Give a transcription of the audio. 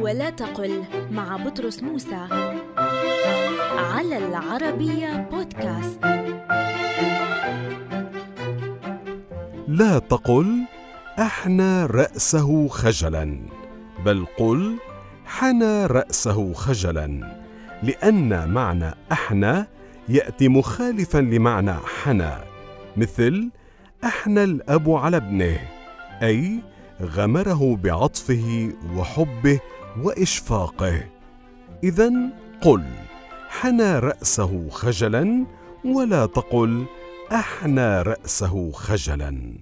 ولا تقل مع بطرس موسى على العربية بودكاست. لا تقل أحنى رأسه خجلا بل قل حنى رأسه خجلا لأن معنى أحنى يأتي مخالفا لمعنى حنى مثل أحنى الأب على ابنه أي غمره بعطفه وحبه وإشفاقه. اذا قل حنى رأسه خجلا ولا تقل أحنى رأسه خجلا.